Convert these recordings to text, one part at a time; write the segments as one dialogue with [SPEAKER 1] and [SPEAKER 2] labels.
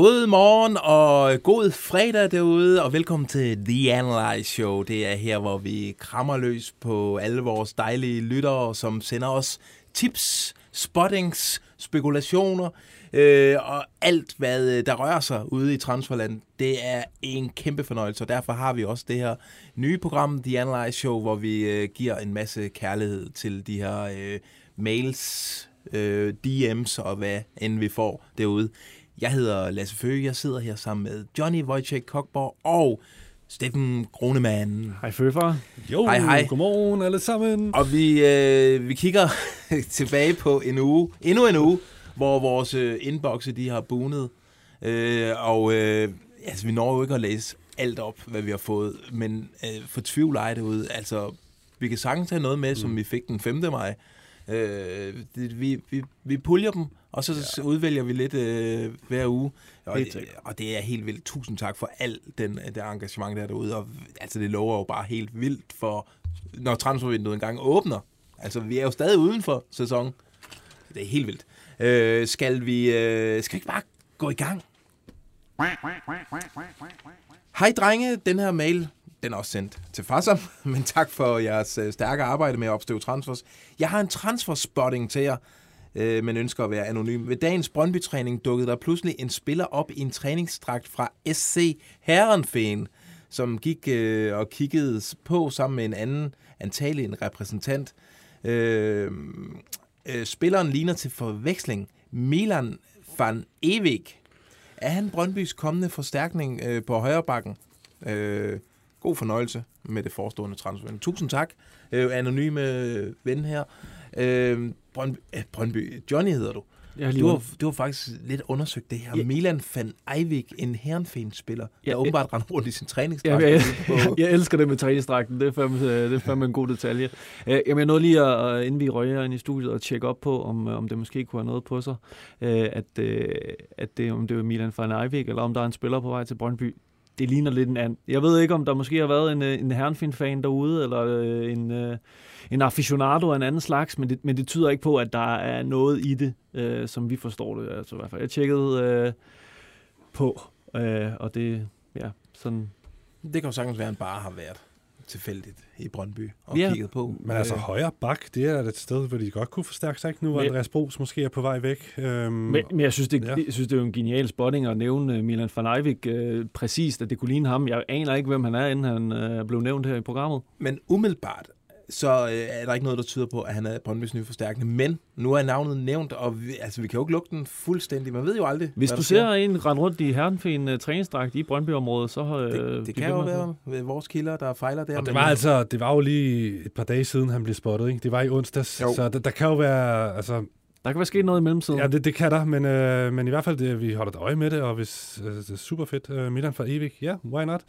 [SPEAKER 1] God morgen og god fredag derude, og velkommen til The Analyze Show. Det er her, hvor vi krammer løs på alle vores dejlige lyttere, som sender os tips, spottings, spekulationer øh, og alt, hvad øh, der rører sig ude i transferland. Det er en kæmpe fornøjelse, og derfor har vi også det her nye program, The Analyze Show, hvor vi øh, giver en masse kærlighed til de her øh, mails, øh, DM's og hvad end vi får derude. Jeg hedder Lasse Føge, jeg sidder her sammen med Johnny Wojciech Kokborg og Steffen Gronemann.
[SPEAKER 2] Hej Føfar.
[SPEAKER 3] Jo,
[SPEAKER 1] Hej, hej.
[SPEAKER 3] godmorgen alle sammen.
[SPEAKER 1] Og vi, øh, vi kigger tilbage på en uge, endnu en uge, hvor vores øh, inboxe de har bunet. Øh, og øh, altså, vi når jo ikke at læse alt op, hvad vi har fået, men øh, for tvivl er det ud. Altså, vi kan sagtens have noget med, mm. som vi fik den 5. maj. Øh, det, vi, vi, vi puljer dem, og så ja. udvælger vi lidt øh, hver uge. Og det, og det er helt vildt. Tusind tak for alt den, det engagement, der er derude. Og altså, det lover jo bare helt vildt for, når transfervinduet engang åbner. Altså, vi er jo stadig uden for sæson. Det er helt vildt. Øh, skal vi øh, skal vi ikke bare gå i gang? Hej drenge, den her mail, den er også sendt til Farsam, men tak for jeres øh, stærke arbejde med at opstøve transfers. Jeg har en transferspotting til jer, øh, men ønsker at være anonym. Ved dagens Brøndby-træning dukkede der pludselig en spiller op i en træningsdragt fra SC Herrenfeen, som gik øh, og kiggede på sammen med en anden, antagelig en repræsentant. Øh, øh, spilleren ligner til forveksling Milan van Evig. Er han Brøndbys kommende forstærkning øh, på højre bakken? Øh, god fornøjelse med det forestående transfer. Tusind tak, øh, anonyme ven her. Øh, Brøndby, øh, Brøndby, Johnny hedder du.
[SPEAKER 2] Jeg lige
[SPEAKER 1] Du har, du har faktisk lidt undersøgt det her.
[SPEAKER 2] Ja.
[SPEAKER 1] Milan van Eivik, en herrenfæn-spiller, der
[SPEAKER 2] Ja,
[SPEAKER 1] åbenbart render rundt i sin
[SPEAKER 2] Ja,
[SPEAKER 1] træningsdragt.
[SPEAKER 2] jeg,
[SPEAKER 1] på,
[SPEAKER 2] jeg, jeg elsker det med træningsdragten. Det er fandme, øh, det er fandme en god detalje. Øh, Jamen, jeg nåede lige, at, inden vi røg ind i studiet, og tjekke op på, om, øh, om det måske kunne have noget på sig. øh, At, øh, at det, om det var Milan van Eivik, eller om der er en spiller på vej til Brøndby. Det ligner lidt en and. Jeg ved ikke, om der måske har været en, øh, en Herrenfin-fan derude, eller øh, en, øh, en aficionado af en anden slags, men det, men det tyder ikke på, at der er noget i det, øh, som vi forstår det. Altså, i hvert fald. Jeg tjekkede øh, på, øh, og det, ja, sådan
[SPEAKER 1] det kan jo sagtens være, at han bare har været tilfældigt i Brøndby og
[SPEAKER 2] Ja.
[SPEAKER 1] kigget på.
[SPEAKER 3] Men altså
[SPEAKER 1] Øh,
[SPEAKER 3] højre bak, det er et sted, hvor de godt kunne forstærke sig, ikke? Nu hvor
[SPEAKER 2] Men-
[SPEAKER 3] Andreas Bros måske er på vej væk. Øhm,
[SPEAKER 2] Men, men jeg, synes, det,
[SPEAKER 3] Ja.
[SPEAKER 2] jeg synes, det er jo en genial spotting at nævne øh, Milan van Eivik øh, præcist, at det kunne ligne ham. Jeg aner ikke, hvem han er, inden han øh, blev nævnt her i programmet.
[SPEAKER 1] Men umiddelbart, så øh, er der ikke noget, der tyder på, at han er Brøndbys nye forstærkende. Men nu er navnet nævnt, og vi, altså, vi kan jo ikke lukke den fuldstændig. Man ved jo aldrig,
[SPEAKER 2] Hvis du ser en rende rundt i Herrenfeen uh, træningsdragt i Brøndby-området, så... Øh,
[SPEAKER 1] Det, det kan jo være ved vores kilder, der fejler der.
[SPEAKER 3] og det
[SPEAKER 1] men-
[SPEAKER 3] var altså, det var jo lige et par dage siden, han blev spottet, ikke? Det var i onsdags,
[SPEAKER 1] Jo.
[SPEAKER 3] så der, der kan jo være, altså,
[SPEAKER 2] Der kan være sket noget i mellemtiden.
[SPEAKER 3] ja, det, det kan der, men, øh, men i hvert fald, det, vi holder et øje med det, og hvis øh, det er super fedt, øh, Milan for evigt, ja, why not?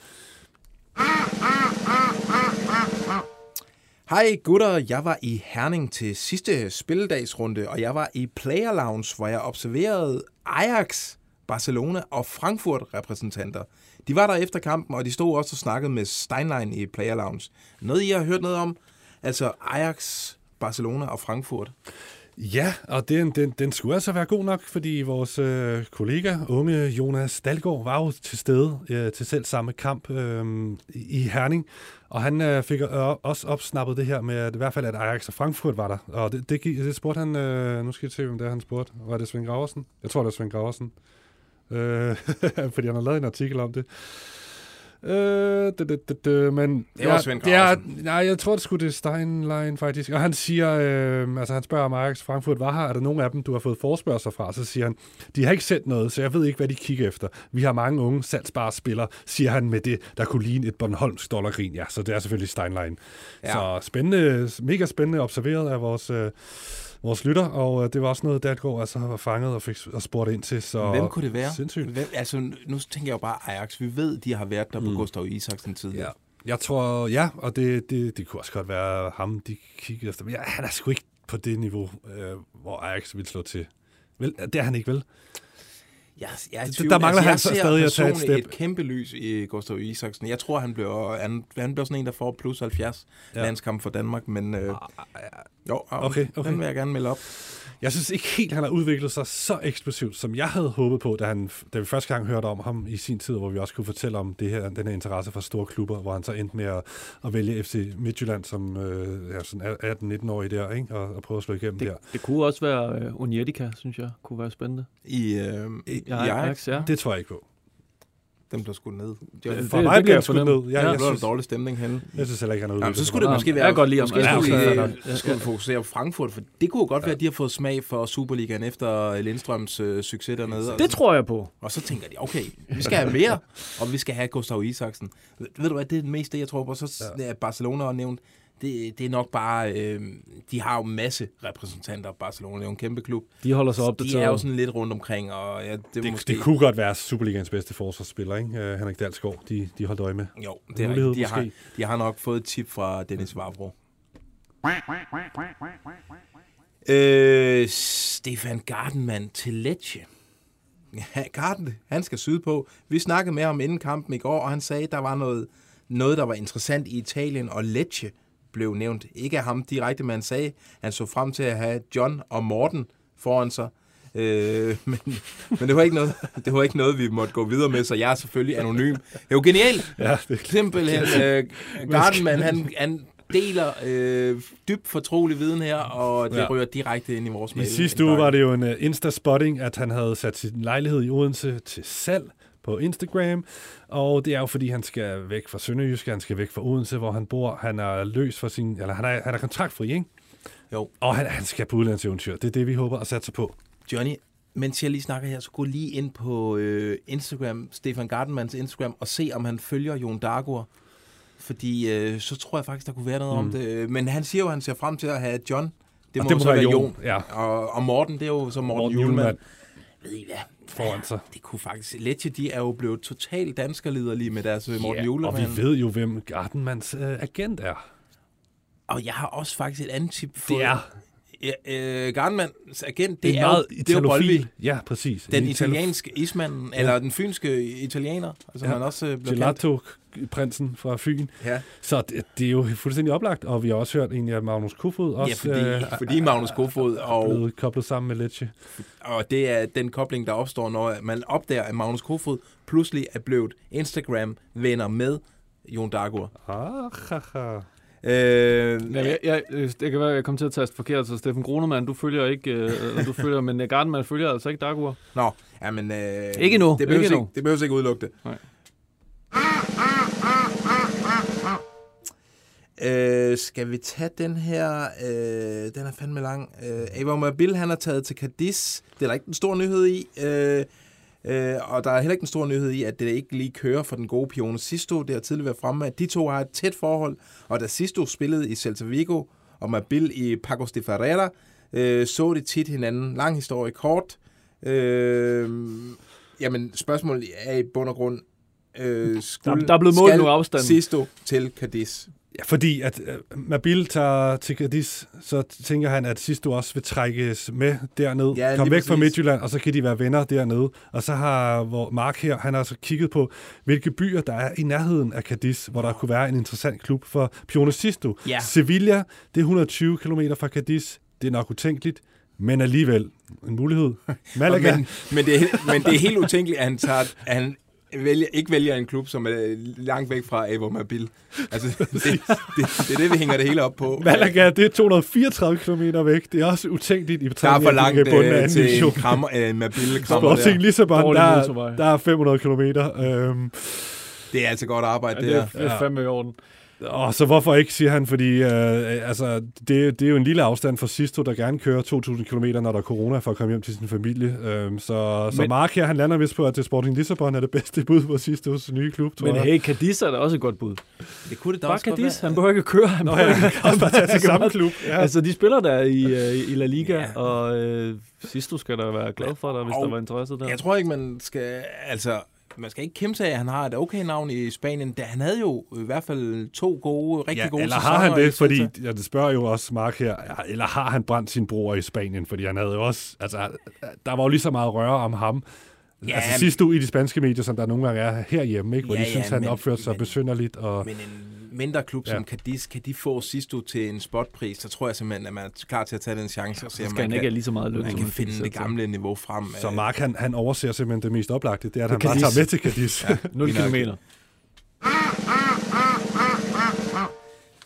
[SPEAKER 1] Hej gutter, jeg var i Herning til sidste spilledagsrunde, og jeg var i Player Lounge, hvor jeg observerede Ajax, Barcelona og Frankfurt repræsentanter. De var der efter kampen, og de stod også og snakkede med Steinlein i Player Lounge. Noget, I har hørt noget om? Altså Ajax, Barcelona og Frankfurt.
[SPEAKER 3] Ja, og den, den, den skulle altså være god nok, fordi vores øh, kollega, unge Jonas Dalgaard, var jo til stede øh, til selv samme kamp øh, i Herning, og han øh, fik øh, også opsnappet det her med, at i hvert fald, at Ajax og Frankfurt var der, og det, det, det spurgte han, øh, nu skal jeg se, hvem det er, han spurgte. Var det Svend Graversen? Jeg tror, det er Svend Graversen. Øh, fordi han har lavet en artikel om det. Øh, det, det, det, det, men
[SPEAKER 1] Det var Svend
[SPEAKER 3] det er. Nej, jeg tror, det skulle det Steinlein faktisk. Og han siger, øh, altså han spørger om Ajax Frankfurt var her. Er der nogen af dem, du har fået forspørgsel fra? Så siger han, de har ikke sendt noget, så jeg ved ikke, hvad de kigger efter. Vi har mange unge salgsbare spillere, siger han med det, der kunne ligne et Bornholms dollargrin. Ja, så det er selvfølgelig Steinlein.
[SPEAKER 1] Ja.
[SPEAKER 3] Så spændende, mega spændende observeret af vores, øh, vores lytter, og øh, det var også noget, Dalgaard altså var fanget og fik og spurgt ind til. Så
[SPEAKER 1] Hvem kunne det være?
[SPEAKER 3] Sindssygt.
[SPEAKER 1] Hvem, altså, nu tænker jeg jo bare Ajax. Vi ved, de har været der på
[SPEAKER 3] Mm.
[SPEAKER 1] Gustav Isaksen tidligere.
[SPEAKER 3] Ja. Jeg tror, ja, og det, det, det kunne også godt være ham, de kiggede efter. Men ja, han er sgu ikke på det niveau, øh, hvor Ajax vil slå til. Vel, det er han ikke, vel?
[SPEAKER 1] Ja, jeg er tvivl.
[SPEAKER 3] der mangler
[SPEAKER 1] altså,
[SPEAKER 3] han
[SPEAKER 1] jeg
[SPEAKER 3] så stadig at tage et step.
[SPEAKER 1] et kæmpe lys i Gustav Isaksen. Jeg tror, han bliver, han, han bliver sådan en, der får plus 70
[SPEAKER 3] Ja.
[SPEAKER 1] ja. landskamp for Danmark, men øh, jo,
[SPEAKER 3] Okay, okay.
[SPEAKER 1] den vil jeg gerne melde op.
[SPEAKER 3] Jeg synes ikke helt, han har udviklet sig så eksplosivt, som jeg havde håbet på, da, han, da vi første gang hørte om ham i sin tid, hvor vi også kunne fortælle om det her, den her interesse for store klubber, hvor han så endte med at, at vælge FC Midtjylland som øh, ja, sådan 18-19-årig der, ikke? Og, og prøve at slå igennem
[SPEAKER 2] Det,
[SPEAKER 3] der.
[SPEAKER 2] det kunne også være øh, Onyetika, synes jeg, kunne være spændende.
[SPEAKER 1] I, øh, i, i
[SPEAKER 2] Ja,
[SPEAKER 1] Ajax,
[SPEAKER 2] ja.
[SPEAKER 3] Det tror jeg ikke på.
[SPEAKER 1] Den blev skudt ned. Det
[SPEAKER 2] Ja, det-
[SPEAKER 3] For
[SPEAKER 2] det
[SPEAKER 3] mig bliver
[SPEAKER 2] jeg
[SPEAKER 3] han skudt ned. Jeg,
[SPEAKER 2] Ja.
[SPEAKER 3] jeg, synes,
[SPEAKER 1] der dårlig stemning henne.
[SPEAKER 3] jeg synes heller ikke, han har
[SPEAKER 1] Jamen, så skulle det
[SPEAKER 2] Ja,
[SPEAKER 1] måske være...
[SPEAKER 2] jeg godt lide.
[SPEAKER 1] Måske
[SPEAKER 2] Ja,
[SPEAKER 1] skulle, øh,
[SPEAKER 2] nok.
[SPEAKER 1] skulle fokusere på Frankfurt, for det kunne godt være, at de har fået smag for Superligaen efter Lindstrøms øh, succes dernede.
[SPEAKER 2] Det tror jeg på.
[SPEAKER 1] Og så tænker de, okay, vi skal have mere, og vi skal have Gustav Isaksen. Ved, du hvad, det er det meste, jeg tror på. Så
[SPEAKER 3] Ja.
[SPEAKER 1] ja. Barcelona har nævnt, det, det er nok bare, øh, de har jo masse repræsentanter. Barcelona det er jo en kæmpe klub.
[SPEAKER 2] De holder sig
[SPEAKER 1] De
[SPEAKER 2] opdateret.
[SPEAKER 1] er jo sådan lidt rundt omkring, og ja, det, er
[SPEAKER 3] det,
[SPEAKER 1] måske...
[SPEAKER 3] det kunne godt være Superligans bedste forsvarsspiller, ikke? Uh, Henrik Dalsgaard, de, de holdt øje med.
[SPEAKER 1] Jo, det er
[SPEAKER 3] Mulighed
[SPEAKER 1] rigtigt. De har, de har nok fået et tip fra Dennis Vavro. Øh, Stefan Gardenman til Lecce. Ja, Garden, han skal sydpå. Vi snakkede med ham inden kampen i går, og han sagde, at der var noget, noget, der var interessant i Italien, og Lecce blev nævnt. Ikke af ham direkte, men han sagde, han så frem til at have John og Morten foran sig. Øh, men, men det var ikke noget, det var ikke noget, vi måtte gå videre med, så jeg er selvfølgelig anonym. Det er jo genialt.
[SPEAKER 3] Ja, det,
[SPEAKER 1] Simpelthen. Øh, Gardenman, han, han deler øh, dybt fortrolig viden her, og det
[SPEAKER 3] Ja.
[SPEAKER 1] ryger direkte ind i vores
[SPEAKER 3] I
[SPEAKER 1] mail.
[SPEAKER 3] sidste uge var det jo en uh, Insta-spotting, at han havde sat sin lejlighed i Odense til salg på Instagram, og det er jo fordi, han skal væk fra Sønderjysk, han skal væk fra Odense, hvor han bor. Han er løs for sin, eller han er, han er kontraktfri, ikke?
[SPEAKER 1] Jo.
[SPEAKER 3] Og han, han skal på udlandseventyr. Det er det, vi håber at satse på.
[SPEAKER 1] Johnny, mens jeg lige snakker her, så gå lige ind på øh, Instagram, Stefan Gardenmans Instagram, og se, om han følger Jon Dagur. Fordi øh, så tror jeg faktisk, der kunne være noget mm. om det. Men han siger jo, at han ser frem til at have John. Det
[SPEAKER 3] Og
[SPEAKER 1] må,
[SPEAKER 3] det må
[SPEAKER 1] så
[SPEAKER 3] være Jon, ja.
[SPEAKER 1] Og, og Morten, det er jo så Morten,
[SPEAKER 3] Morten
[SPEAKER 1] Morten Julemand.
[SPEAKER 3] Julemand
[SPEAKER 1] Ved I hvad?
[SPEAKER 3] Foran sig.
[SPEAKER 1] Det kunne faktisk... Lecce, de er jo blevet totalt danskerliderlige med deres yeah, Morten
[SPEAKER 3] Ja, og
[SPEAKER 1] Julemand.
[SPEAKER 3] vi ved jo, hvem Gardenmans øh, agent er.
[SPEAKER 1] Og jeg har også faktisk et andet tip.
[SPEAKER 3] Det er,
[SPEAKER 1] øh, Garnmans agent,
[SPEAKER 3] det
[SPEAKER 1] det,
[SPEAKER 3] er meget
[SPEAKER 1] jo, det er jo Bolvi.
[SPEAKER 3] Ja, præcis.
[SPEAKER 1] Den italienske ismand, ja. eller den fynske italiener, altså
[SPEAKER 3] Ja.
[SPEAKER 1] ja. man også øh, blev kaldt.
[SPEAKER 3] Gelato-prinsen fra Fyn.
[SPEAKER 1] Ja,
[SPEAKER 3] Så det, det er jo fuldstændig oplagt, og vi har også hørt egentlig, at Magnus Kofod
[SPEAKER 1] ja
[SPEAKER 3] også
[SPEAKER 1] fordi,
[SPEAKER 3] øh,
[SPEAKER 1] fordi Magnus Kofod,
[SPEAKER 3] er
[SPEAKER 1] og,
[SPEAKER 3] blevet koblet sammen med Lecce.
[SPEAKER 1] og det er den kobling, der opstår, når man opdager, at Magnus Kofod pludselig er blevet Instagram-venner med Jon Dagur.
[SPEAKER 3] Ah, haha.
[SPEAKER 1] Øh,
[SPEAKER 2] Ja, jeg, jeg, øh, det kan være, at jeg kom til at taste forkert, så Steffen Grunemann, du følger ikke, øh, du følger, men øh, Gardenman følger altså ikke Dagur.
[SPEAKER 1] Nå, ja, men... Øh,
[SPEAKER 2] Ikke endnu,
[SPEAKER 1] Det behøver
[SPEAKER 2] ikke
[SPEAKER 1] ikke, det behøver ikke udelukke det.
[SPEAKER 2] Nej.
[SPEAKER 1] Øh, skal vi tage den her? Øh, den er fandme lang. Øh, Ava Mobil, han er taget til Cadiz. Det er der ikke en stor nyhed i. Øh, øh, og der er heller ikke en stor nyhed i, at det ikke lige kører for den gode Pione Sisto. Det har tidligere været fremme, at de to har et tæt forhold. Og da Sisto spillede i Celta Vigo, og Mabil i Paco de Ferreira, øh, så de tit hinanden. Lang historie kort. Øh, jamen, spørgsmålet er i bund og grund, øh, skulle,
[SPEAKER 2] Der- der er blevet målt
[SPEAKER 1] skal
[SPEAKER 2] nogle afstande.
[SPEAKER 1] Sisto til Cadiz.
[SPEAKER 3] Ja, fordi at øh, Mabil tager til Cadiz, så tænker han, at sidst du også vil trækkes med derned.
[SPEAKER 1] Ja,
[SPEAKER 3] Kom
[SPEAKER 1] lige
[SPEAKER 3] væk fra
[SPEAKER 1] præcis.
[SPEAKER 3] Midtjylland, og så kan de være venner dernede. Og så har hvor Mark her, han har altså kigget på, hvilke byer der er i nærheden af Cadiz, hvor der kunne være en interessant klub for Pione Sisto.
[SPEAKER 1] Ja.
[SPEAKER 3] Sevilla, det er 120 km fra Cadiz. Det er nok utænkeligt, men alligevel en mulighed. Malaga,
[SPEAKER 1] Men, men, det er, men det er helt utænkeligt, at han, tager, at han vælger, ikke vælger en klub, som er langt væk fra Avo Mobil. Altså, det, det, det, er det, vi hænger det hele op på.
[SPEAKER 3] Malaga, det er 234 km væk. Det er også utænkeligt i
[SPEAKER 1] Der er
[SPEAKER 3] betragtning
[SPEAKER 1] for langt
[SPEAKER 3] er
[SPEAKER 1] øh, til en krammer, en Mobil krammer
[SPEAKER 3] Sporting
[SPEAKER 1] der.
[SPEAKER 3] Lissabon,
[SPEAKER 2] Dårlig
[SPEAKER 3] der, er- der er 500 km. Øhm,
[SPEAKER 1] Det er altså godt arbejde,
[SPEAKER 2] Ja,
[SPEAKER 1] det
[SPEAKER 2] det,
[SPEAKER 1] her.
[SPEAKER 2] er, det er
[SPEAKER 3] Ja.
[SPEAKER 2] fandme i orden.
[SPEAKER 3] Og så hvorfor ikke, siger han, fordi øh, altså, det, det er jo en lille afstand for Sisto, der gerne kører 2.000 km, når der er corona, for at komme hjem til sin familie. Øhm, så, så
[SPEAKER 2] Men-
[SPEAKER 3] Mark her, han lander vist på, at det Sporting Lissabon er det bedste bud på Sistos nye klub, tror
[SPEAKER 2] Men
[SPEAKER 3] jeg.
[SPEAKER 2] hey, Cadiz er da også et godt bud.
[SPEAKER 1] Det kunne det da
[SPEAKER 2] Bare
[SPEAKER 1] også
[SPEAKER 2] Cadiz,
[SPEAKER 1] være.
[SPEAKER 2] han behøver ikke køre. Han
[SPEAKER 3] Nå
[SPEAKER 2] behøver
[SPEAKER 3] ja,
[SPEAKER 2] ikke
[SPEAKER 3] også bare tage til samme klub. Ja.
[SPEAKER 2] Altså, de spiller der i, øh, i La Liga,
[SPEAKER 1] Ja.
[SPEAKER 2] og øh, sidst du skal da være glad for dig, hvis
[SPEAKER 1] Og-
[SPEAKER 2] der var interesse der.
[SPEAKER 1] Jeg tror ikke, man skal... Altså, man skal ikke kæmpe sig af, at han har et okay navn i Spanien. Da han havde jo i hvert fald to gode, rigtig
[SPEAKER 3] Ja,
[SPEAKER 1] gode
[SPEAKER 3] eller har han det, fordi, ja, det spørger jo også Mark her, ja, eller har han brændt sin bror i Spanien, fordi han havde jo også, altså, der var jo lige så meget røre om ham.
[SPEAKER 1] Ja,
[SPEAKER 3] altså sidste uge i de spanske medier, som der nogle gange er herhjemme, ikke? hvor
[SPEAKER 1] Ja,
[SPEAKER 3] de synes,
[SPEAKER 1] ja,
[SPEAKER 3] han opførte sig
[SPEAKER 1] men-
[SPEAKER 3] besynderligt. Og,
[SPEAKER 1] Men en mindre klub
[SPEAKER 3] Ja.
[SPEAKER 1] som Cadiz, kan de få Sisto til en spotpris, så tror jeg simpelthen, at man er klar til at tage den chance og se,
[SPEAKER 2] Så skal
[SPEAKER 1] man
[SPEAKER 2] han ikke
[SPEAKER 1] kan,
[SPEAKER 2] lige så meget løn.
[SPEAKER 1] man kan finde det
[SPEAKER 2] sig.
[SPEAKER 1] gamle niveau frem.
[SPEAKER 3] så
[SPEAKER 1] Øh,
[SPEAKER 3] Mark, han, han overser simpelthen det mest oplagte, det er, at han bare
[SPEAKER 2] Cadiz.
[SPEAKER 3] tager med til Cadiz. Ja.
[SPEAKER 2] 0
[SPEAKER 1] Lige nok.
[SPEAKER 2] kilometer.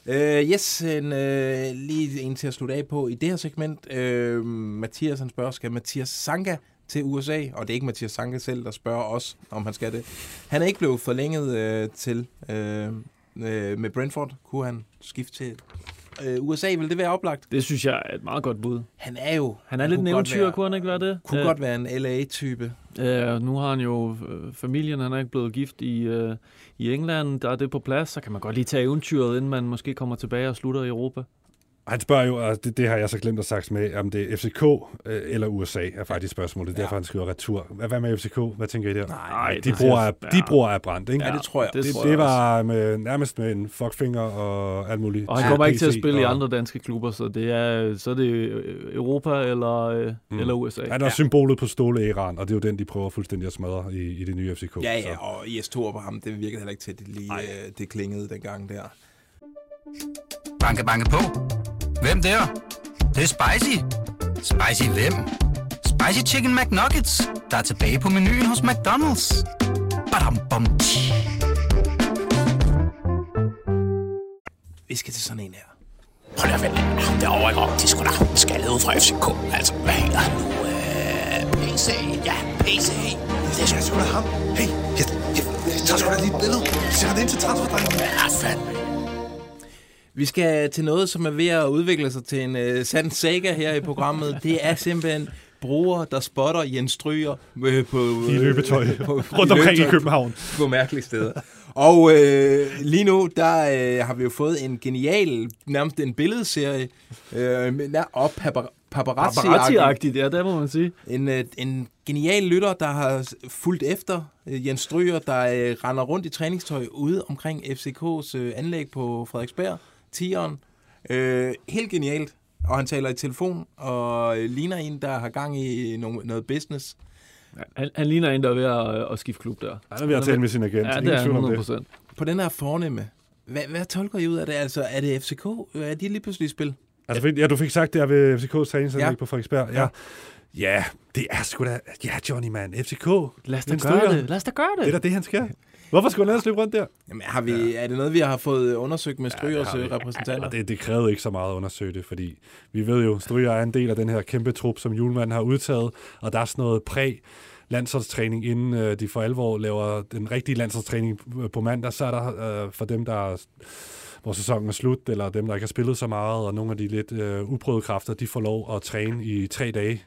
[SPEAKER 1] Øh, yes, en, øh, lige en til at slutte af på i det her segment. Øh, Mathias han spørger, skal Mathias Sanka til USA? Og det er ikke Mathias Sanka selv, der spørger os, om han skal det. Han er ikke blevet forlænget øh, til øh, øh, med Brentford. Kunne han skifte til øh, USA? Vil det være oplagt?
[SPEAKER 2] Det synes jeg er et meget godt bud.
[SPEAKER 1] Han er jo...
[SPEAKER 2] Han er lidt en eventyr,
[SPEAKER 1] være-
[SPEAKER 2] kunne han ikke være det?
[SPEAKER 1] Kunne
[SPEAKER 2] Øh,
[SPEAKER 1] godt være en LA-type.
[SPEAKER 2] Øh, nu har han jo øh, familien, han er ikke blevet gift i, øh, i England, der er det på plads, så kan man godt lige tage eventyret, inden man måske kommer tilbage og slutter i Europa.
[SPEAKER 3] Han spørger jo, og det, det har jeg så glemt at sagt med, om det er FCK øh, eller USA, er faktisk spørgsmålet. Det er
[SPEAKER 1] Ja.
[SPEAKER 3] derfor, han skriver retur. Hvad, hvad med FCK? Hvad tænker I der?
[SPEAKER 2] Nej,
[SPEAKER 3] de,
[SPEAKER 2] det
[SPEAKER 3] bruger er, de
[SPEAKER 2] ja.
[SPEAKER 3] bruger er brændt, ikke?
[SPEAKER 1] Ja, det tror jeg.
[SPEAKER 2] det
[SPEAKER 3] Det,
[SPEAKER 2] tror
[SPEAKER 3] det
[SPEAKER 2] jeg
[SPEAKER 3] var med, nærmest med en fuckfinger og alt muligt.
[SPEAKER 2] Og han
[SPEAKER 1] Ja,
[SPEAKER 2] kommer ikke til at spille i
[SPEAKER 3] og-
[SPEAKER 2] andre danske klubber, så det er, så er det øh, Europa eller, øh,
[SPEAKER 3] Mm.
[SPEAKER 2] eller USA.
[SPEAKER 3] Han er ja. symbolet på ståle Iran, og det er jo den, de prøver fuldstændig at smadre i, i det nye FCK.
[SPEAKER 1] Ja,
[SPEAKER 3] Så.
[SPEAKER 1] ja, og IS-2 på ham, det virkede heller ikke til, at det lige øh, det klingede dengang der.
[SPEAKER 4] Banke, banke på. Hvem der? Det, det er spicy. Spicy hvem? Spicy Chicken McNuggets, der er tilbage på menuen hos McDonald's. Badum, bom, tji.
[SPEAKER 1] Vi skal til sådan en her.
[SPEAKER 5] Hold da vel, ham derovre ikke om, de skulle da ham skaldet ud fra FCK. Altså, hvad hedder han nu? Øh, PC, ja, PC.
[SPEAKER 6] Det er sgu da ham. Hey, jeg, jeg, jeg tager sgu da lige et billede. Sætter det ind til transferdrengen.
[SPEAKER 5] Ja, fandme.
[SPEAKER 1] Vi skal til noget, som er ved at udvikle sig til en uh, sand saga her i programmet. Det er simpelthen brugere, der spotter Jens Stryger øh, på,
[SPEAKER 3] I løbetøj.
[SPEAKER 1] på,
[SPEAKER 3] Rundt omkring i København.
[SPEAKER 1] På mærkelige steder. Og øh, lige nu, der øh, har vi jo fået en genial, nærmest en billedserie, øh, og papar- paparazzi
[SPEAKER 2] Paparazzi-agtigt, ja, det må man sige.
[SPEAKER 1] En, øh, en genial lytter, der har fulgt efter øh, Jens Stryger, der øh, render rundt i træningstøj ude omkring FCK's øh, anlæg på Frederiksberg, Tieren. Øh, helt genialt. Og han taler i telefon, og øh, ligner en, der har gang i no- noget business.
[SPEAKER 2] Han, han ligner en, der er ved at, øh, at skifte klub der.
[SPEAKER 3] Han er ved at tale med sin agent.
[SPEAKER 2] Ja, det er han
[SPEAKER 3] tvivl om
[SPEAKER 2] 100
[SPEAKER 3] det.
[SPEAKER 2] procent.
[SPEAKER 1] På den her fornemme, hvad, hvad tolker I ud af det? Altså, er det FCK? Er de lige pludselig i spil?
[SPEAKER 3] Altså, ja, du fik sagt det her ved FCK's træningsanlæg
[SPEAKER 1] Ja.
[SPEAKER 3] på Frederiksberg. Ja.
[SPEAKER 1] Ja.
[SPEAKER 3] Ja, det er sgu da... Ja, Johnny, man. FCK.
[SPEAKER 2] Lad os da gøre
[SPEAKER 3] Stryger.
[SPEAKER 2] det. Lad os da gøre
[SPEAKER 3] Det er
[SPEAKER 2] det.
[SPEAKER 3] da det, han skal. Hvorfor skulle han ellers løbe rundt der?
[SPEAKER 1] Jamen, har vi, ja. Er det noget, vi har fået undersøgt med Strygers ja, repræsentanter?
[SPEAKER 3] Og det, det krævede ikke så meget at undersøge det, fordi vi ved jo, Stryger er en del af den her kæmpe trup, som Julemand har udtaget, og der er sådan noget præ landsholdstræning, inden øh, de for alvor laver den rigtige landsholdstræning på- på mandag, så er der øh, for dem, der er, hvor sæsonen er slut, eller dem, der ikke har spillet så meget, og nogle af de lidt øh, uprøvede kræfter, de får lov at træne i tre dage,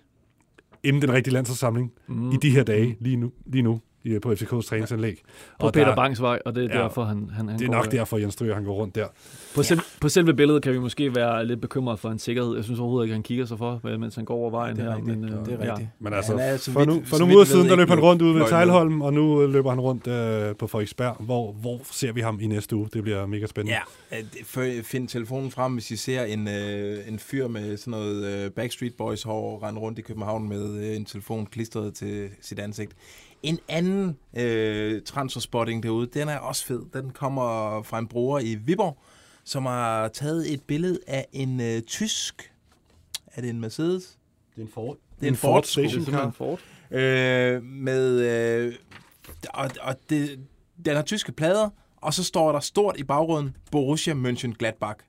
[SPEAKER 3] inden den rigtige landsholdssamling, mm. i de her dage, lige nu, lige nu i, på FCK's træningsanlæg.
[SPEAKER 2] På
[SPEAKER 3] Og
[SPEAKER 2] Peter
[SPEAKER 3] der-
[SPEAKER 2] Bangs vej, og det er
[SPEAKER 3] Ja.
[SPEAKER 2] derfor, han, han, han
[SPEAKER 3] Det er
[SPEAKER 2] går
[SPEAKER 3] nok
[SPEAKER 2] der.
[SPEAKER 3] derfor, Jens Stryger, han går rundt der.
[SPEAKER 2] På, selv, på selve billedet kan vi måske være lidt bekymret for hans sikkerhed. Jeg synes overhovedet ikke, han kigger sig for, mens han går over vejen
[SPEAKER 1] det er
[SPEAKER 2] her.
[SPEAKER 1] rigtigt.
[SPEAKER 2] Men, øh,
[SPEAKER 1] det er
[SPEAKER 2] ja.
[SPEAKER 1] rigtigt.
[SPEAKER 3] Men altså,
[SPEAKER 1] Han er, så
[SPEAKER 3] for,
[SPEAKER 1] vidt-
[SPEAKER 3] nu, for
[SPEAKER 1] så
[SPEAKER 3] nogle uger siden, der løb han rundt ude ved. Tejlholm, og nu øh, løber han rundt øh, på Frederiksberg. Hvor, hvor ser vi ham i næste uge? Det bliver mega spændende.
[SPEAKER 1] Ja, øh, find telefonen frem, hvis I ser en, øh, en fyr med sådan noget øh, Backstreet Boys hår rende rundt i København med øh, en telefon klistret til sit ansigt. En anden øh, transferspotting derude, den er også fed. Den kommer fra en bruger i Viborg, som har taget et billede af en øh, tysk... Er det en Mercedes?
[SPEAKER 3] Det er en Ford.
[SPEAKER 1] Det er en Ford
[SPEAKER 2] Det er
[SPEAKER 3] Station
[SPEAKER 2] simpelthen
[SPEAKER 3] Car.
[SPEAKER 2] Ford.
[SPEAKER 1] øh, med øh, og, og det, den har tyske plader, og så står der stort i bagruden Borussia Mönchengladbach.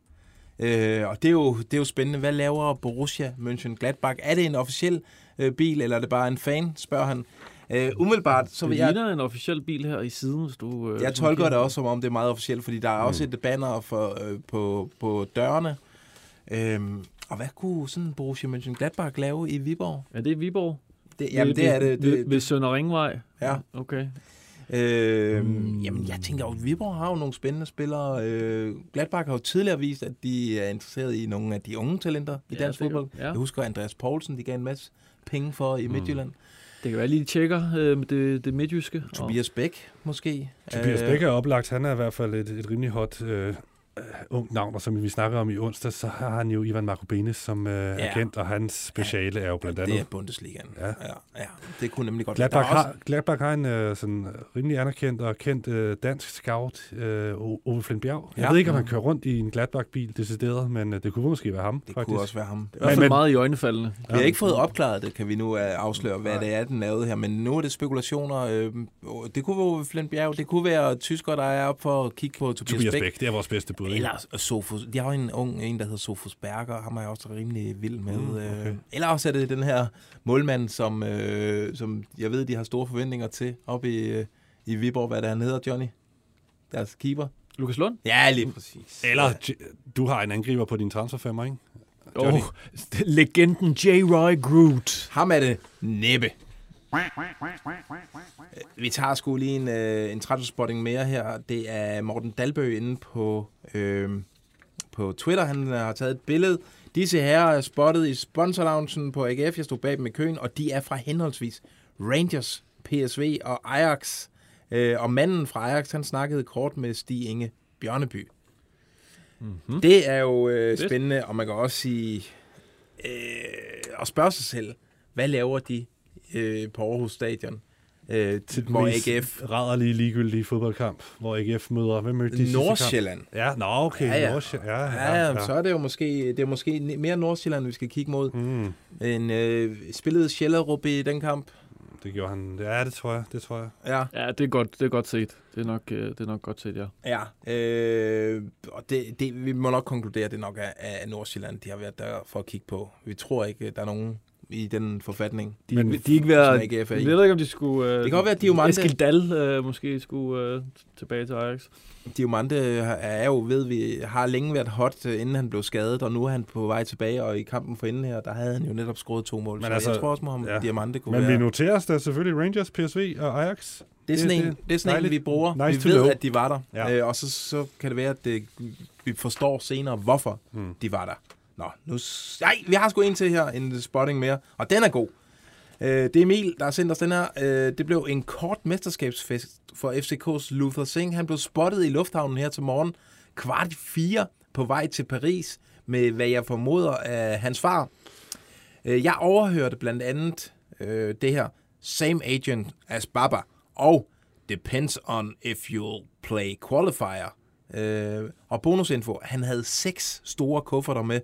[SPEAKER 1] Øh, og det er, jo, det er jo spændende. Hvad laver Borussia Mönchengladbach? Er det en officiel øh, bil, eller er det bare en fan, spørger han. Øh, umiddelbart, så
[SPEAKER 2] Det
[SPEAKER 1] jeg,
[SPEAKER 2] ligner en officiel bil her i siden, hvis du... Øh,
[SPEAKER 1] jeg tolker det også, som om det er meget officielt, fordi der er også et banner for, øh, på, på dørene. Øhm, og hvad kunne sådan Borussia Mönchengladbach lave i Viborg?
[SPEAKER 2] Er det Viborg?
[SPEAKER 1] Det, jamen, det er det.
[SPEAKER 2] Ved,
[SPEAKER 1] det,
[SPEAKER 2] ved Sønder Ringvej?
[SPEAKER 1] ja.
[SPEAKER 2] Okay.
[SPEAKER 1] Øh, mm. Jamen, jeg tænker jo, Viborg har jo nogle spændende spillere. Øh, Gladbach har jo tidligere vist, at de er interesseret i nogle af de unge talenter i
[SPEAKER 2] Ja,
[SPEAKER 1] dansk fodbold.
[SPEAKER 2] Ja.
[SPEAKER 1] Jeg husker Andreas Poulsen, de gav en masse penge for i Midtjylland.
[SPEAKER 2] Det kan være, lige tjekker øh, med det, det midtjyske.
[SPEAKER 1] Tobias Bæk, måske.
[SPEAKER 3] Tobias
[SPEAKER 1] Øh,
[SPEAKER 3] Bæk er oplagt. Han er i hvert fald et, et rimelig hot øh, øh, ung navn, og som vi snakker om i onsdag, så har han jo Ivan Markobenes som øh,
[SPEAKER 1] Ja.
[SPEAKER 3] agent, og hans speciale er jo blandt andet...
[SPEAKER 1] Det er Bundesligaen.
[SPEAKER 3] Ja.
[SPEAKER 1] Ja. ja, ja. Det kunne nemlig godt
[SPEAKER 3] Gladbach
[SPEAKER 1] Der er
[SPEAKER 3] har, Gladbach har en øh, sådan rimelig anerkendt og kendt øh, dansk scout, øh, Ove Flindbjerg. Jeg
[SPEAKER 1] Ja.
[SPEAKER 3] ved ikke, om han kører rundt i en Gladbach-bil decideret, men øh, det kunne måske være ham,
[SPEAKER 1] Det
[SPEAKER 3] faktisk.
[SPEAKER 1] kunne også være ham.
[SPEAKER 2] I hvert fald
[SPEAKER 3] Men-
[SPEAKER 2] meget i øjnefaldene.
[SPEAKER 1] Vi har ikke fået opklaret det, kan vi nu uh, afsløre, hvad
[SPEAKER 3] Nej.
[SPEAKER 1] det er, den lavede her. Men nu er det spekulationer. Øh, det kunne være Flint Bjerg, det kunne være tysker, der er op for at kigge på Tobias,
[SPEAKER 3] Tobias
[SPEAKER 1] Bæk.
[SPEAKER 3] Bæk, det er vores bedste bud. Ikke?
[SPEAKER 1] Eller Sofus. De har jo en ung, en der hedder Sofus Berger. Ham er jeg også rimelig vild med.
[SPEAKER 3] Mm,
[SPEAKER 1] Mm,
[SPEAKER 3] okay.
[SPEAKER 1] okay. Eller også er det den her målmand, som, øh, som jeg ved, de har store forventninger til op i, øh, i Viborg. Hvad er han hedder, Johnny? Deres keeper.
[SPEAKER 2] Lukas Lund?
[SPEAKER 1] Ja, lige præcis.
[SPEAKER 3] Eller du har en angriber på din transferfemmer, ikke? Johnny.
[SPEAKER 2] oh, legenden J. Roy Groot.
[SPEAKER 1] Ham er det næppe. Vi tager sgu lige en, øh, en transferspotting mere her. Det er Morten Dalbø inde på, øh, på Twitter. Han har taget et billede. Disse herrer er spottet i sponsorloungen på AGF. Jeg stod bag dem i køen, og de er fra henholdsvis Rangers, PSV og Ajax. Øh, og manden fra Ajax, han snakkede kort med Stig Inge Bjørneby. Mm-hmm. Det er jo øh, spændende, og man kan også sige, øh, og spørge sig selv, hvad laver de øh, på Aarhus Stadion, øh, til, hvor AGF
[SPEAKER 3] Rædderlige, ligegyldige fodboldkamp, hvor AGF møder... Hvem mødte de?
[SPEAKER 1] Nordsjælland.
[SPEAKER 3] Ja, nå, okay.
[SPEAKER 1] Ja, ja.
[SPEAKER 3] Nordsjælland. Ja,
[SPEAKER 1] Ja, ja, ja, så er det jo måske, det er måske mere Nordsjælland, vi skal kigge mod.
[SPEAKER 3] Mm,
[SPEAKER 1] En, øh, spillede Sjællerup i den kamp.
[SPEAKER 3] det gjorde han. Ja, det tror jeg. Det tror jeg.
[SPEAKER 1] Ja,
[SPEAKER 2] Ja, det er godt, det er godt set. Det er nok, øh, det er nok godt set, ja.
[SPEAKER 1] ja. Øh, og det, det, vi må nok konkludere, at det nok er, er Nordsjælland, de har været der for at kigge på. Vi tror ikke, der er nogen i den forfatning.
[SPEAKER 2] De,
[SPEAKER 3] Men-
[SPEAKER 2] de er ikke Jeg
[SPEAKER 1] AGF er i.
[SPEAKER 2] ved ikke, om de skulle... Øh,
[SPEAKER 1] Det kan godt være, at Diomande-
[SPEAKER 2] Eskild Dahl øh, måske skulle øh, tilbage til Ajax.
[SPEAKER 1] Diamante er jo, ved vi, har længe været hot, øh, inden han blev skadet, og nu er han på vej tilbage, og i kampen for inden her, der havde han jo netop scoret to mål.
[SPEAKER 3] Men
[SPEAKER 1] så
[SPEAKER 3] altså,
[SPEAKER 1] jeg tror også, at
[SPEAKER 3] ja.
[SPEAKER 1] Diamante kunne
[SPEAKER 3] Men
[SPEAKER 1] være...
[SPEAKER 3] vi noterer os da selvfølgelig Rangers, PSV og Ajax.
[SPEAKER 1] Det er sådan
[SPEAKER 3] Det-
[SPEAKER 1] en,
[SPEAKER 3] det-
[SPEAKER 1] det er sådan en
[SPEAKER 3] dejligt.
[SPEAKER 1] vi bruger.
[SPEAKER 3] Nice
[SPEAKER 1] vi ved,
[SPEAKER 3] know.
[SPEAKER 1] at de var der.
[SPEAKER 3] Ja.
[SPEAKER 1] Øh, og så, så kan det være, at det, vi forstår senere, hvorfor
[SPEAKER 3] Hmm.
[SPEAKER 1] mm. de var der. Nå, nu... Nej, vi har sgu en til her, en spotting mere, og den er god. Øh, det er Emil, der har sendt os den her. Øh, det blev en kort mesterskabsfest for FCK's Luther Singh. Han blev spottet i lufthavnen her til morgen, kvart i fire, på vej til Paris, med hvad jeg formoder er hans far. Øh, jeg overhørte blandt andet øh, det her. Same agent as Baba. Og depends on if you'll play qualifier. Øh, og bonusinfo, han havde seks store kufferter med.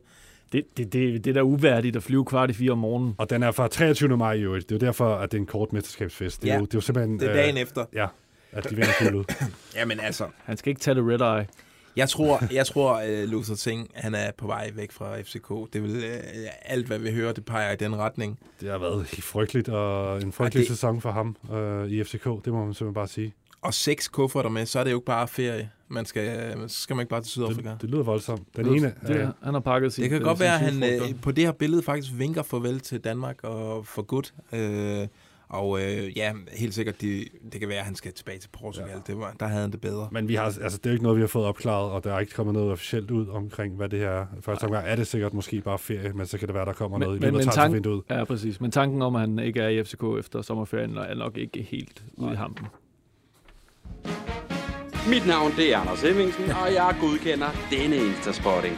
[SPEAKER 2] Det, det, det, det er da uværdigt at flyve kvart i fire om morgenen.
[SPEAKER 3] Og den er fra 23. maj i øvrigt. Det er jo derfor, at det er en kort mesterskabsfest. Det er,
[SPEAKER 1] Ja.
[SPEAKER 3] jo, det er jo simpelthen...
[SPEAKER 1] Det er dagen efter.
[SPEAKER 3] Ja, at de vinder guldet.
[SPEAKER 1] Jamen altså,
[SPEAKER 2] Han skal ikke tage det red eye.
[SPEAKER 1] jeg tror, jeg tror uh, Luther Singh, han er på vej væk fra FCK. Det vil uh, alt, hvad vi hører, det peger i den retning.
[SPEAKER 3] Det har været frygteligt, og en frygtelig
[SPEAKER 1] det-
[SPEAKER 3] sæson for ham øh, i FCK. Det må man simpelthen bare sige.
[SPEAKER 1] Og seks kufferter med, så er det jo ikke bare ferie. Man skal, så skal man ikke bare til Sydafrika.
[SPEAKER 3] Det, det lyder voldsomt. Den
[SPEAKER 2] Det-
[SPEAKER 3] ene...
[SPEAKER 2] det,
[SPEAKER 3] øh,
[SPEAKER 2] han har pakket sit,
[SPEAKER 1] Det kan
[SPEAKER 2] øh,
[SPEAKER 1] godt
[SPEAKER 2] sin
[SPEAKER 1] være, at han øh, på det her billede faktisk vinker farvel til Danmark og for godt. Øh, og øh, ja, helt sikkert, de, det kan være, at han skal tilbage til Portugal. Ja. Det var, der havde han det bedre.
[SPEAKER 3] Men vi har, altså, det er jo ikke noget, vi har fået opklaret, og der er ikke kommet noget officielt ud omkring, hvad det her er. Første omgang er det sikkert måske bare ferie, men så kan det være, der kommer
[SPEAKER 2] Men-
[SPEAKER 3] noget i
[SPEAKER 2] men-
[SPEAKER 3] løbet af
[SPEAKER 2] tank-
[SPEAKER 3] transfervinduet.
[SPEAKER 2] Ja, præcis. Men tanken om, at han ikke er i FCK efter sommerferien, er nok ikke helt ude i hampen.
[SPEAKER 7] Mit navn det er Anders Hemmingsen, og jeg godkender denne Instaspotting.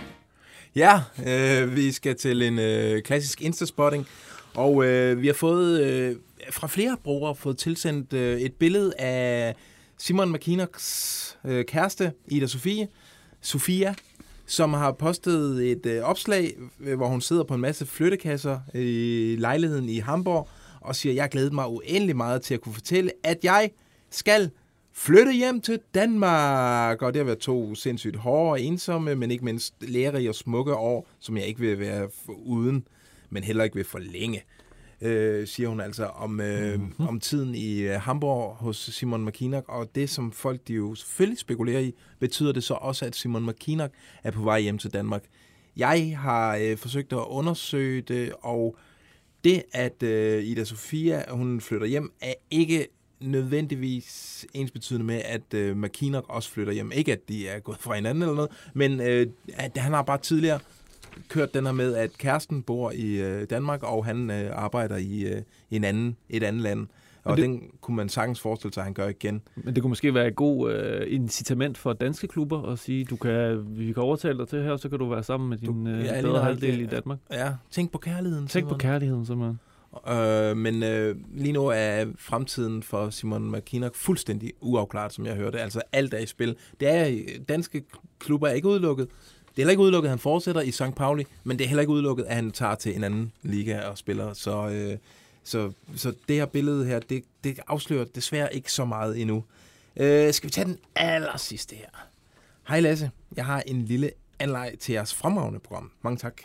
[SPEAKER 1] Ja, øh, vi skal til en øh, klassisk Instaspotting. Og øh, vi har fået øh, fra flere brugere fået tilsendt øh, et billede af Simon McKinnocks øh, kæreste, Ida Sofie, Sofia, som har postet et øh, opslag, øh, hvor hun sidder på en masse flyttekasser i lejligheden i Hamburg, og siger, jeg glæder mig uendelig meget til at kunne fortælle, at jeg skal flytte hjem til Danmark. Og det har været to sindssygt hårde og ensomme, men ikke mindst lærerige og smukke år, som jeg ikke vil være uden, men heller ikke vil forlænge. Øh, siger hun altså om, øh, mm-hmm. om tiden i øh, Hamburg hos Simon McKinnock, og det som folk de jo selvfølgelig spekulerer i, betyder det så også, at Simon McKinnock er på vej hjem til Danmark. Jeg har øh, forsøgt at undersøge det, og det, at øh, Ida Sofia hun flytter hjem, er ikke nødvendigvis ensbetydende med, at øh, McKinnock også flytter hjem. Ikke, at de er gået fra hinanden eller noget, men øh, at han har bare tidligere kørt den her med, at kæresten bor i øh, Danmark, og han øh, arbejder i, øh, i en anden, et andet land. Og
[SPEAKER 2] det-
[SPEAKER 1] den kunne man sagtens forestille sig, at han gør igen.
[SPEAKER 2] Men det kunne måske være et god øh, incitament for danske klubber at sige, du kan, vi kan overtale dig til her, så kan du være sammen med din
[SPEAKER 1] Du-
[SPEAKER 2] øh,
[SPEAKER 1] ja,
[SPEAKER 2] bedre halvdel i Danmark.
[SPEAKER 1] Ja, tænk på kærligheden.
[SPEAKER 2] Tænk på
[SPEAKER 1] Simon.
[SPEAKER 2] kærligheden, simpelthen.
[SPEAKER 1] Øh, men øh, lige nu er fremtiden for Simon McKinnock fuldstændig uafklaret, som jeg hørte. Altså alt er i spil. Det er danske klubber er ikke udelukket. Det er heller ikke udelukket, at han fortsætter i St. Pauli, men det er heller ikke udelukket, at han tager til en anden liga og spiller. Så, øh, så, så det her billede her, det, det afslører desværre ikke så meget endnu. Øh, skal vi tage den aller sidste her? Hej Lasse, jeg har en lille anlej til jeres fremragende program. Mange tak.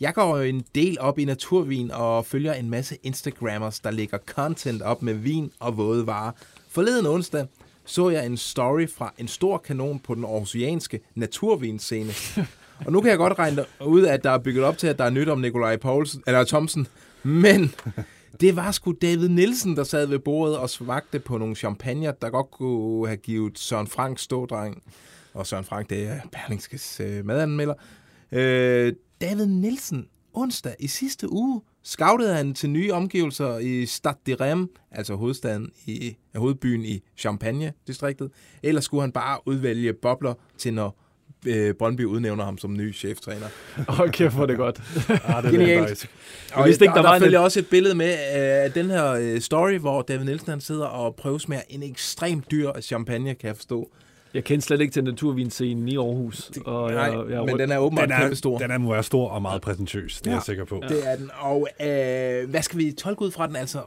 [SPEAKER 1] Jeg går jo en del op i naturvin og følger en masse Instagrammers, der lægger content op med vin og våde varer. Forleden onsdag så jeg en story fra en stor kanon på den aarhusianske naturvinscene. Og nu kan jeg godt regne ud, at der er bygget op til, at der er nyt om Nikolaj Poulsen, eller Thomsen. Men det var sgu David Nielsen, der sad ved bordet og svagte på nogle champagne, der godt kunne have givet Søren Frank stådreng. Og Søren Frank, det er Berlingskes øh, madanmelder. Øh, David Nielsen, onsdag i sidste uge, scoutede han til nye omgivelser i Stade de Reims, altså hovedstaden i, hovedbyen i Champagne-distriktet. Ellers skulle han bare udvælge bobler til, når øh, Brøndby udnævner ham som ny cheftræner.
[SPEAKER 2] Hold kæft, hvor det godt.
[SPEAKER 3] Ah, det
[SPEAKER 1] Genialt. Og
[SPEAKER 2] vidste ikke,
[SPEAKER 1] der,
[SPEAKER 2] der
[SPEAKER 1] der,
[SPEAKER 2] en-
[SPEAKER 1] følger også et billede med af den her øh, story, hvor David Nielsen han sidder og prøvesmager en ekstremt dyr champagne, kan jeg forstå.
[SPEAKER 2] Jeg kendte slet ikke til naturvinscenen i Aarhus. Og
[SPEAKER 1] Nej,
[SPEAKER 2] jeg, jeg,
[SPEAKER 1] men den er åbenbart
[SPEAKER 3] Den er,
[SPEAKER 1] stor.
[SPEAKER 3] den er, må være stor og meget præsentøs, det er
[SPEAKER 1] Ja.
[SPEAKER 3] jeg sikker på.
[SPEAKER 1] Det er den. Og øh, hvad skal vi tolke ud fra den? Altså,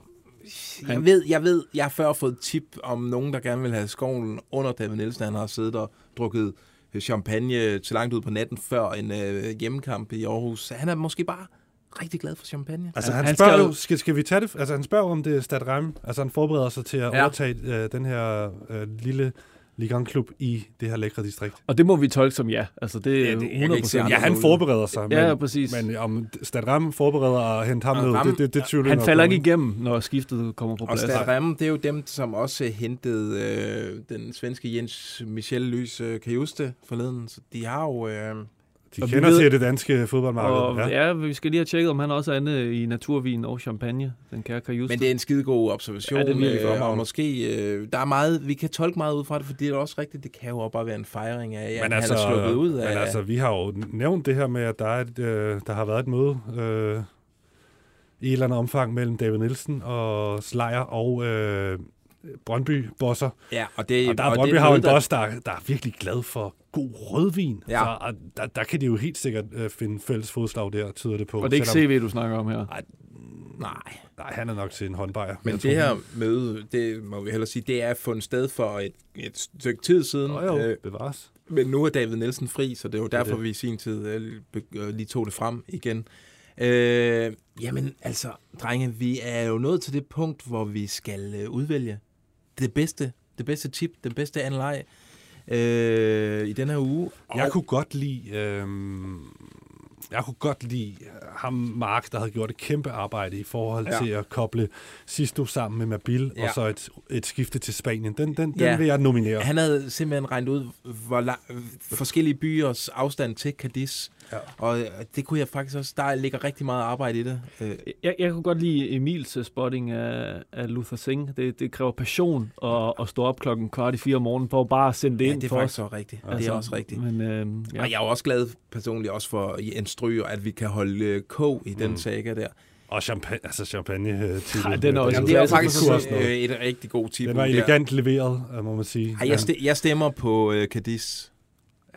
[SPEAKER 1] jeg ved, jeg ved, jeg har før fået tip om nogen, der gerne vil have skoven under David Nielsen. Han har siddet og drukket champagne til langt ud på natten før en øh, hjemmekamp i Aarhus. Han er måske bare rigtig glad for champagne.
[SPEAKER 3] Altså,
[SPEAKER 2] Han-
[SPEAKER 3] han, spørger
[SPEAKER 2] skal
[SPEAKER 3] jo, skal, skal vi tage det? Altså, han spørger om det er Stad Rem. Altså, han forbereder sig til at
[SPEAKER 1] Ja.
[SPEAKER 3] ja. overtage øh, den her øh, lille Ligang-klub i det her lækre distrikt.
[SPEAKER 2] og det må vi tolke som ja. Altså, det er
[SPEAKER 1] Ja, det- jeg kan ikke se
[SPEAKER 2] 100%
[SPEAKER 1] andre
[SPEAKER 3] Ja, han forbereder sig, men,
[SPEAKER 2] Ja, præcis.
[SPEAKER 3] men om Stad Rem forbereder at hente ham
[SPEAKER 1] Og
[SPEAKER 3] ned, det, det, det tvivler jeg
[SPEAKER 2] Han falder ikke igennem, når skiftet kommer på
[SPEAKER 1] Og
[SPEAKER 2] plads.
[SPEAKER 1] Stad Rem, det er jo dem, som også hentede øh, den svenske Jens Michel Lys øh, Kajuste forleden. Så de har jo... Øh,
[SPEAKER 3] De
[SPEAKER 2] Og vi
[SPEAKER 3] kender
[SPEAKER 2] ved-
[SPEAKER 3] til det danske fodboldmarked.
[SPEAKER 2] Og
[SPEAKER 3] ja.
[SPEAKER 2] ja. vi skal lige have tjekket, om han også er inde i naturvin og champagne, den kære Kajuste.
[SPEAKER 1] Men det er en skidegod observation.
[SPEAKER 2] Ja, det er virkelig
[SPEAKER 1] øh,
[SPEAKER 2] godt.
[SPEAKER 1] og måske, øh, der er meget, vi kan tolke meget ud fra det, fordi det er også rigtigt, det kan jo også bare være en fejring af, at
[SPEAKER 3] men
[SPEAKER 1] han
[SPEAKER 3] altså,
[SPEAKER 1] er sluppet ud af...
[SPEAKER 3] men altså, vi har jo nævnt det her med, at der, er et, øh, der har været et møde øh, i et eller andet omfang mellem David Nielsen og Slejer og øh, Brøndby-bosser.
[SPEAKER 1] ja, og det,
[SPEAKER 3] Og der er
[SPEAKER 1] og
[SPEAKER 3] Brøndby
[SPEAKER 1] det er
[SPEAKER 3] har jo en boss, der, der er virkelig glad for god rødvin.
[SPEAKER 1] Ja.
[SPEAKER 3] Så, og der, der kan de jo helt sikkert øh, finde fælles fodslag der, tyder det på.
[SPEAKER 2] og det er ikke
[SPEAKER 3] Selvom-
[SPEAKER 2] CV, du snakker om her.
[SPEAKER 1] Nej,
[SPEAKER 3] Nej, han er nok til en håndbejer.
[SPEAKER 1] men det
[SPEAKER 3] tror,
[SPEAKER 1] her møde, det må vi hellere sige, det er fundet sted for et, et stykke tid siden.
[SPEAKER 3] Nå jo,
[SPEAKER 1] Øh,
[SPEAKER 3] bevares.
[SPEAKER 1] Men nu er David Nielsen fri, så det er jo derfor,
[SPEAKER 3] det.
[SPEAKER 1] vi i sin tid øh, øh, lige tog det frem igen. Øh, jamen, altså, drenge, vi er jo nået til det punkt, hvor vi skal øh, udvælge det bedste, det bedste tip, den bedste anleg øh, i den her uge.
[SPEAKER 3] Jeg kunne godt lide... Øh, jeg kunne godt lide øh, ham, Mark, der havde gjort et kæmpe arbejde i forhold
[SPEAKER 1] Ja.
[SPEAKER 3] til at koble Sisto sammen med Mabil,
[SPEAKER 1] Ja.
[SPEAKER 3] og så et, et skifte til Spanien. Den, den,
[SPEAKER 1] Ja.
[SPEAKER 3] den vil jeg nominere.
[SPEAKER 1] Han havde simpelthen regnet ud, hvor lang, forskellige byers afstand til Cadiz.
[SPEAKER 3] Ja.
[SPEAKER 1] Og øh, det kunne jeg faktisk også... Der ligger rigtig meget arbejde i det. Øh,
[SPEAKER 2] Jeg, jeg kunne godt lide Emils spotting af, af Luther Singh. Det, det kræver passion at, at stå op klokken kvart i fire om morgenen for at bare sende det
[SPEAKER 1] ja,
[SPEAKER 2] ind
[SPEAKER 1] det er
[SPEAKER 2] for
[SPEAKER 1] faktisk
[SPEAKER 2] os.
[SPEAKER 1] så rigtigt. Ja, det er også rigtigt.
[SPEAKER 2] Men, øh,
[SPEAKER 1] Ja. Og jeg er også glad personligt også for Jens Stryger, at vi kan holde øh, kog i den
[SPEAKER 3] Mm.
[SPEAKER 1] saga der.
[SPEAKER 3] Og champagne, altså champagne øh, til
[SPEAKER 2] Ej, den er også-
[SPEAKER 1] Jamen, det er jo faktisk
[SPEAKER 2] for
[SPEAKER 1] øh, et rigtig god tip.
[SPEAKER 3] Den var
[SPEAKER 1] der.
[SPEAKER 3] elegant leveret, øh, må man sige.
[SPEAKER 1] Ej, jeg, st- jeg stemmer på øh, Cadiz.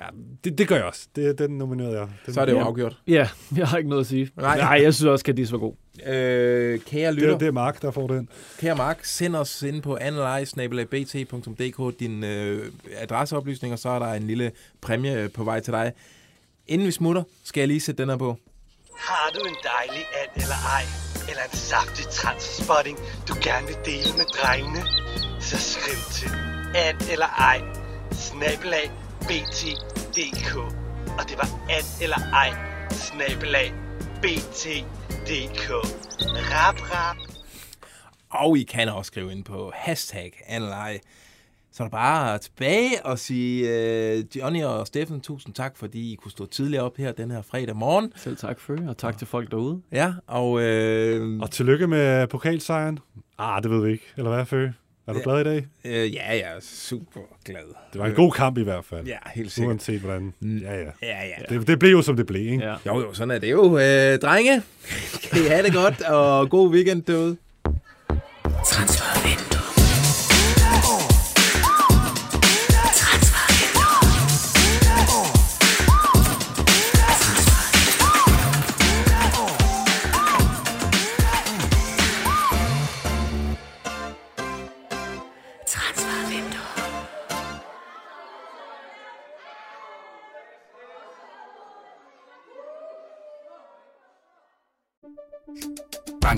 [SPEAKER 3] ja, det, det gør jeg også. Det, den nominerede jeg. Den,
[SPEAKER 1] Så er det jo
[SPEAKER 2] Ja.
[SPEAKER 1] afgjort.
[SPEAKER 2] ja, jeg har ikke noget at sige.
[SPEAKER 1] Nej.
[SPEAKER 2] Nej, jeg synes også, Cadiz var god.
[SPEAKER 1] Øh, kære
[SPEAKER 3] det,
[SPEAKER 1] lytter,
[SPEAKER 3] er- det er Mark, der får den.
[SPEAKER 1] kære Mark, send os ind på analyse.bt.dk din øh, adresseoplysninger, så er der en lille præmie på vej til dig. Inden vi smutter, skal jeg lige sætte den her på.
[SPEAKER 8] Har du en dejlig and eller ej, eller en saftig transspotting, du gerne vil dele med drengene? Så skriv til and eller ej, snabelag bt.dk. Og det var and eller ej, snabelag bt.dk. Rap, rap.
[SPEAKER 1] Og I kan også skrive ind på hashtag Anlej. Så er der bare tilbage og sige øh, Johnny og Steffen, tusind tak, fordi I kunne stå tidligere op her den her fredag morgen.
[SPEAKER 2] Selv tak for og tak til folk derude.
[SPEAKER 1] Ja, og... Øh,
[SPEAKER 3] Og tillykke med pokalsejren. Ah, det ved vi ikke. Eller hvad, Fø? Er du
[SPEAKER 1] Ja.
[SPEAKER 3] glad i dag?
[SPEAKER 1] øh, ja, jeg er super glad.
[SPEAKER 3] Det var en god kamp i hvert fald.
[SPEAKER 1] Ja, helt sikkert.
[SPEAKER 3] Uanset hvordan. Ja, ja.
[SPEAKER 1] Ja, ja.
[SPEAKER 3] Det, det blev jo, som det blev, ikke?
[SPEAKER 2] Ja.
[SPEAKER 1] Jo, jo, sådan er det jo. Øh, drenge, kan I have det godt, og god weekend derude.
[SPEAKER 5] Transfervindue.